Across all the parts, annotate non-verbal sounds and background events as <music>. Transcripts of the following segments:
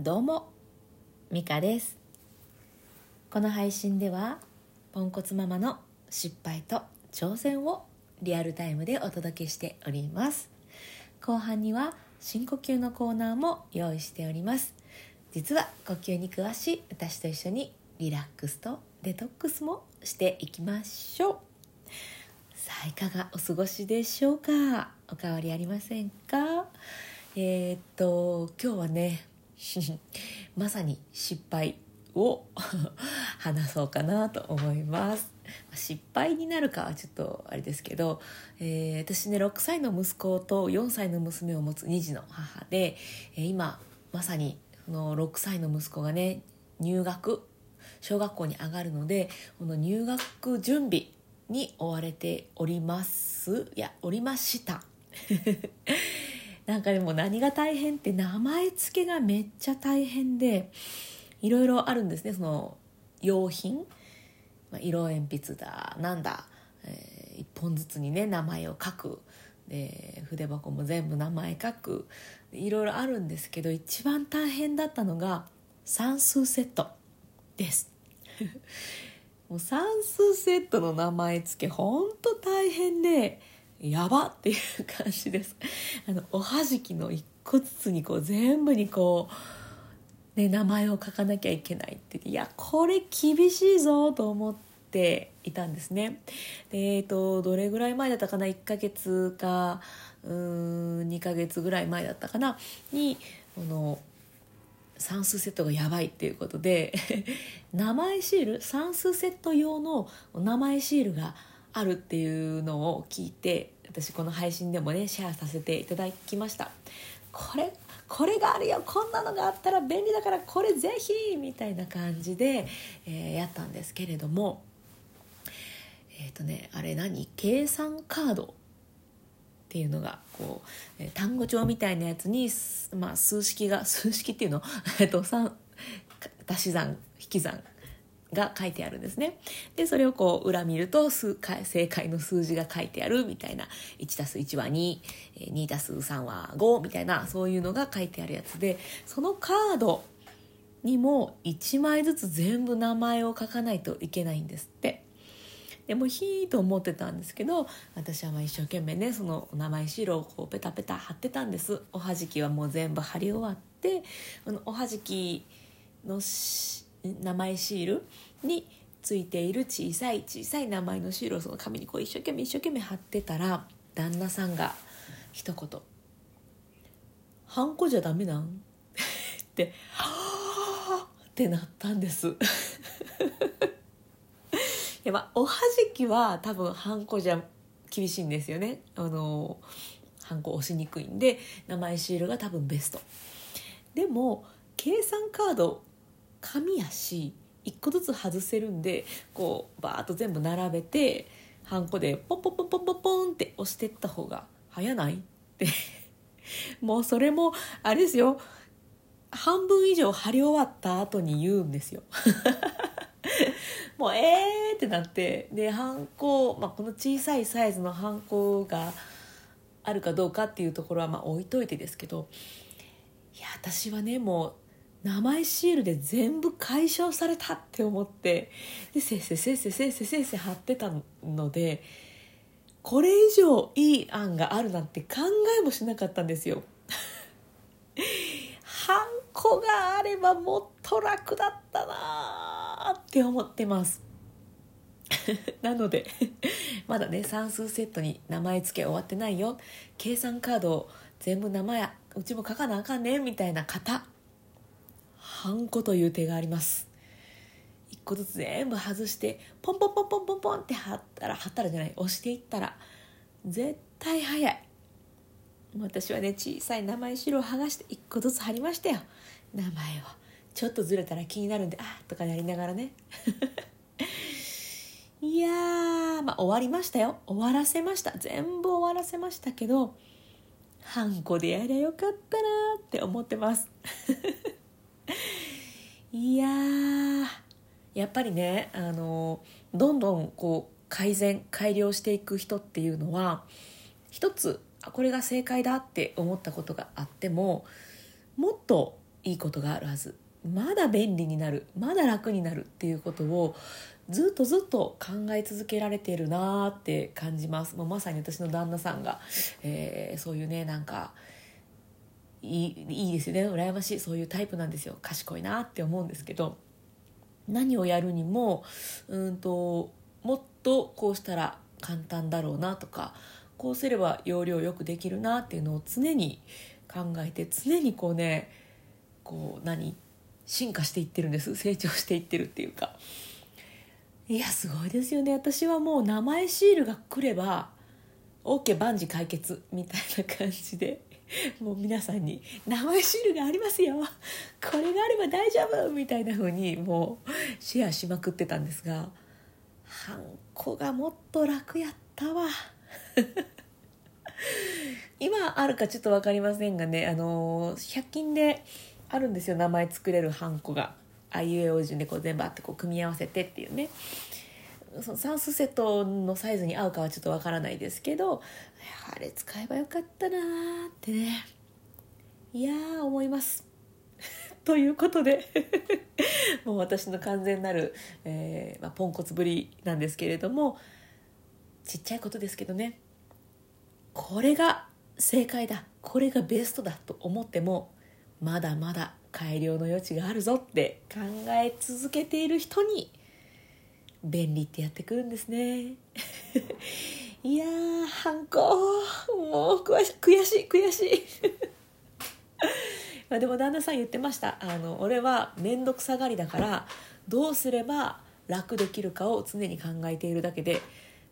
どうもミカです。この配信ではポンコツママの失敗と挑戦をリアルタイムでお届けしております。後半には深呼吸のコーナーも用意しております。実は呼吸に詳しい私と一緒にリラックスとデトックスもしていきましょう。さあいかがお過ごしでしょうか？おかわりありませんか？えー、っと今日はね <laughs> まさに失敗を <laughs> 話そうかなと思います。失敗になるかはちょっとあれですけど、えー、私ね6歳の息子と4歳の娘を持つ2児の母で、今まさにその6歳の息子がね入学小学校に上がるのでこの入学準備に追われております。いやおりました。なんかでも何が大変って名前付けがめっちゃ大変でいろいろあるんですね。その用品、まあ、色鉛筆だなんだ、えー、1本ずつにね名前を書く。で筆箱も全部名前書く。いろいろあるんですけど一番大変だったのが算数セットです。<laughs> もう算数セットの名前付けほんと大変でやばっていう感じです。あのおはじきの一個ずつにこう全部にこう、ね、名前を書かなきゃいけないっていやこれ厳しいぞと思っていたんですね。でえっ、ー、とどれぐらい前だったかな？1ヶ月かうん2ヶ月ぐらい前だったかな？にこの算数セットがやばいっていうことで <laughs> 名前シール？算数セット用の名前シールがあるっていうのを聞いて私この配信でもねシェアさせていただきました。これこれがあるよ。こんなのがあったら便利だからこれぜひみたいな感じで、えー、やったんですけれどもえっ、ー、とねあれ何？計算カードっていうのがこう単語帳みたいなやつに、まあ、数式が数式っていうの、と、足し算引き算が書いてあるんですね。でそれをこう裏見ると正解の数字が書いてあるみたいな。1+1 は 22+3 は5みたいなそういうのが書いてあるやつでそのカードにも1枚ずつ全部名前を書かないといけないんですって。でもひーと思ってたんですけど私はまあ一生懸命ねその名前シールをこうペタペタ貼ってたんです。おはじきはもう全部貼り終わってあのおはじきの名前シールについている小さい小さい名前のシールをその紙にこう一生懸命一生懸命貼ってたら旦那さんが一言「ハンコじゃダメなん? <laughs>」って「はあ」ってなったんです。<laughs> やまあおはじきは多分ハンコじゃ厳しいんですよね。あのハンコ押しにくいんで名前シールが多分ベスト。でも計算カード紙やし1個ずつ外せるんでこうバーッと全部並べてハンコでポンポンポンポンポンポンって押してった方が早ない？って。<laughs> もうそれもあれですよ。半分以上貼り終わった後に言うんですよ。<laughs> もうえーってなってでハンコ、まあ、この小さいサイズのハンコがあるかどうかっていうところはまあ置いといてですけどいや私はねもう名前シールで全部解消されたって思ってでせっせせっせせっせせっせ貼ってたのでこれ以上いい案があるなんて考えもしなかったんですよ。<laughs> ハンコがあればもっと楽だったなって思ってます。<laughs> なので <laughs> まだね算数セットに名前付け終わってないよ計算カードを全部名前うちも書かなあかんねみたいな方ハンコという手があります。1個ずつ全部外してポンポンポンポンポンポンって貼ったら貼ったらじゃない押していったら絶対早い。私はね小さい名前白を剥がして1個ずつ貼りましたよ。名前を。ちょっとずれたら気になるんであとかやりながらね。<laughs> いやー、まあ、終わりましたよ。終わらせました。全部終わらせましたけどハンコでやりゃよかったなって思ってます。いややっぱりねあのどんどんこう改善改良していく人っていうのは一つこれが正解だって思ったことがあってももっといいことがあるはず。まだ便利になるまだ楽になるっていうことをずっとずっと考え続けられてるなって感じます。もうまさに私の旦那さんが、えー、そういうねなんかいいいいですよね。羨ましいそういうタイプなんですよ。賢いなって思うんですけど何をやるにもうんともっとこうしたら簡単だろうなとかこうすれば要領よくできるなっていうのを常に考えて常にこうねこう何進化していってるんです。成長していってるっていうか。いやすごいですよね。私はもう名前シールが来れば OK 万事解決みたいな感じで。<laughs> もう皆さんに「名前シールがありますよ。これがあれば大丈夫!」みたいな風にもうシェアしまくってたんですがハンコがもっと楽やったわ。<laughs> 今あるかちょっと分かりませんがねあの100均であるんですよ。名前作れるハンコが。あいうえお順でこう全部あってこう組み合わせてっていうね。その算数セットのサイズに合うかはちょっとわからないですけどあれ使えばよかったなーってね。いやー思います。<laughs> ということで <laughs> もう私の完全なる、えーまあ、ポンコツぶりなんですけれどもちっちゃいことですけどね。これが正解だ。これがベストだと思ってもまだまだ改良の余地があるぞって考え続けている人に便利ってやってくるんですね。<laughs> いやーハンコもう悔し悔しい悔しい。<laughs> までも旦那さん言ってました。あの俺は面倒くさがりだからどうすれば楽できるかを常に考えているだけで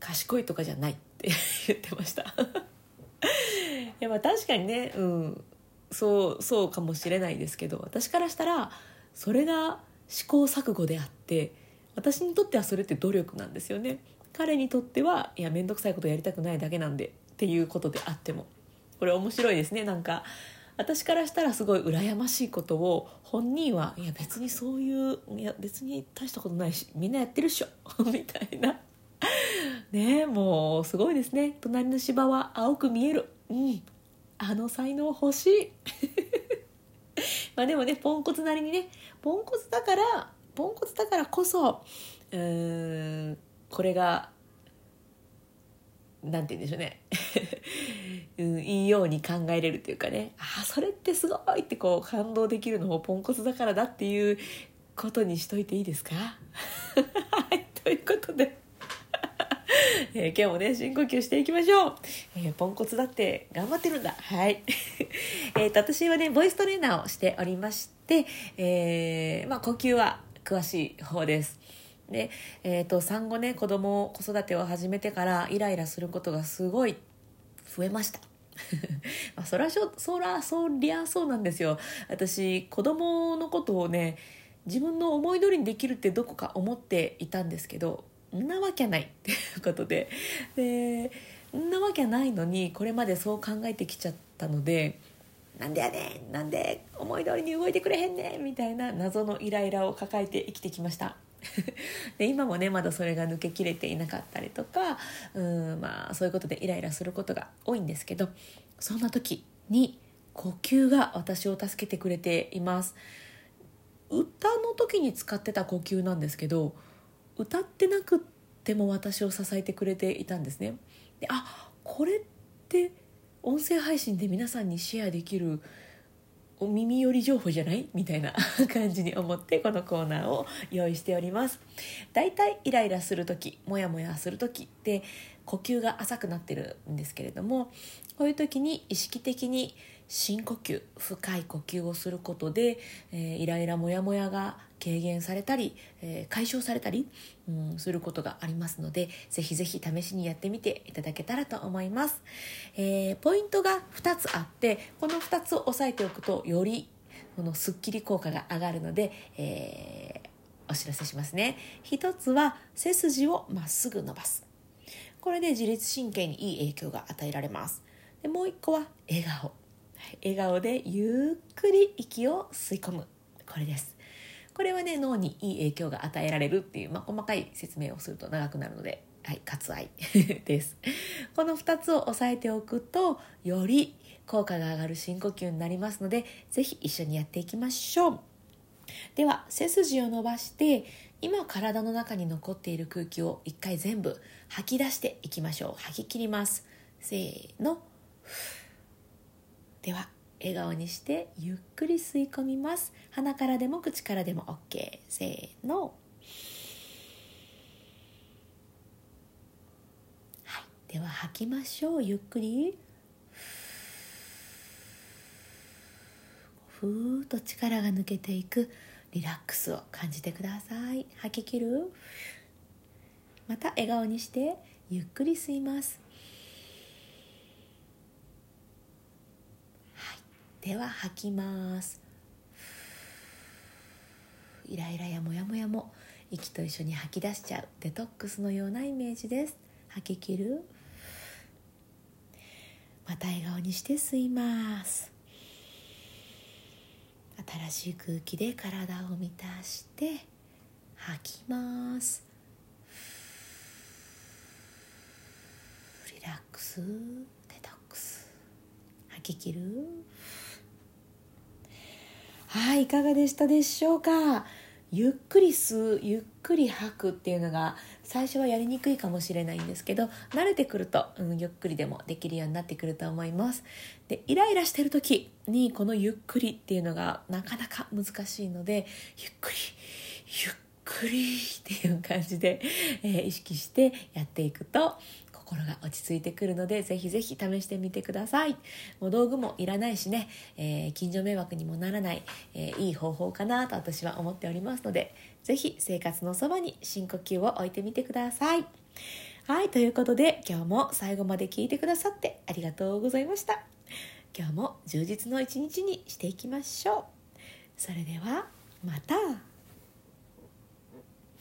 賢いとかじゃないって <laughs> 言ってました。いやまあ確かにねうん。そうそうかもしれないですけど私からしたらそれが試行錯誤であって私にとってはそれって努力なんですよね。彼にとってはいや面倒くさいことやりたくないだけなんでっていうことであっても。これ面白いですね。なんか私からしたらすごい羨ましいことを本人はいや別にそういういや別に大したことないしみんなやってるっしょ。<laughs> みたいな。ねもうすごいですね。隣の芝は青く見える。うん。あの才能欲しい。<laughs> まあでもねポンコツなりにねポンコツだからポンコツだからこそうんこれがなんて言うんでしょうね。<laughs> うん、いいように考えれるというかね。あそれってすごいってこう感動できるのもポンコツだからだっていうことにしといていいですか？はいということで。えー、今日もね深呼吸していきましょう、えー、ポンコツだって頑張ってるんだ。はい。えと私はねボイストレーナーをしておりまして、えー、まあ、呼吸は詳しい方です。で、えーと、産後ね子供子育てを始めてからイライラすることがすごい増えました。<laughs> まあそりゃそらそりゃそうなんですよ。私子供のことをね自分の思い通りにできるってどこか思っていたんですけどんなわけないっていうことで。でんなわけないのにこれまでそう考えてきちゃったのでなんでやねんなんで思い通りに動いてくれへんねんみたいな謎のイライラを抱えて生きてきました。<laughs> で今もねまだそれが抜けきれていなかったりとかうんまあそういうことでイライラすることが多いんですけどそんな時に呼吸が私を助けてくれています。歌の時に使ってた呼吸なんですけど歌ってなくても私を支えてくれていたんですね。であこれって音声配信で皆さんにシェアできるお耳寄り情報じゃないみたいな感じに思ってこのコーナーを用意しております。だいたいイライラする時モヤモヤする時って呼吸が浅くなってるんですけれどもこういう時に意識的に深呼吸深い呼吸をすることで、えー、イライラモヤモヤが軽減されたり、えー、解消されたり、うん、することがありますのでぜひぜひ試しにやってみていただけたらと思います、えー、ポイントが2つあってこの2つを押さえておくとよりこのすっきり効果が上がるので、えお知らせしますね。1つは背筋をまっすぐ伸ばす。これで自律神経にいい影響が与えられます。でもう1個は笑顔。笑顔でゆっくり息を吸い込む。これです。これはね脳にいい影響が与えられるっていう、まあ、細かい説明をすると長くなるのではい割愛 <laughs> です。この2つを押さえておくとより効果が上がる深呼吸になりますので是非一緒にやっていきましょう。では背筋を伸ばして今体の中に残っている空気を一回全部吐き出していきましょう。吐き切ります。せーの。では笑顔にしてゆっくり吸い込みます。鼻からでも口からでも OK せーの。はい。では吐きましょう。ゆっくり。ふーっと力が抜けていく。リラックスを感じてください。吐き切る。また笑顔にしてゆっくり吸いますはいでは吐きます。イライラやモヤモヤも息と一緒に吐き出しちゃう。デトックスのようなイメージです。吐き切る。また笑顔にして吸います。新しい空気で体を満たして吐きます。リラックス。デトックス。吐き切る。はいいかがでしたでしょうか？ゆっくり吸うゆっくり吐くっていうのが最初はやりにくいかもしれないんですけど慣れてくると、うん、ゆっくりでもできるようになってくると思います。でイライラしてる時にこのゆっくりっていうのがなかなか難しいのでゆっくりゆっくりっていう感じで、えー、意識してやっていくと心が落ち着いてくるのでぜひぜひ試してみてください。もう道具もいらないしね、えー、近所迷惑にもならない、えー、いい方法かなと私は思っておりますのでぜひ生活のそばに深呼吸を置いてみてください。はいということで今日も最後まで聞いてくださってありがとうございました。今日も充実の一日にしていきましょう。それではまた。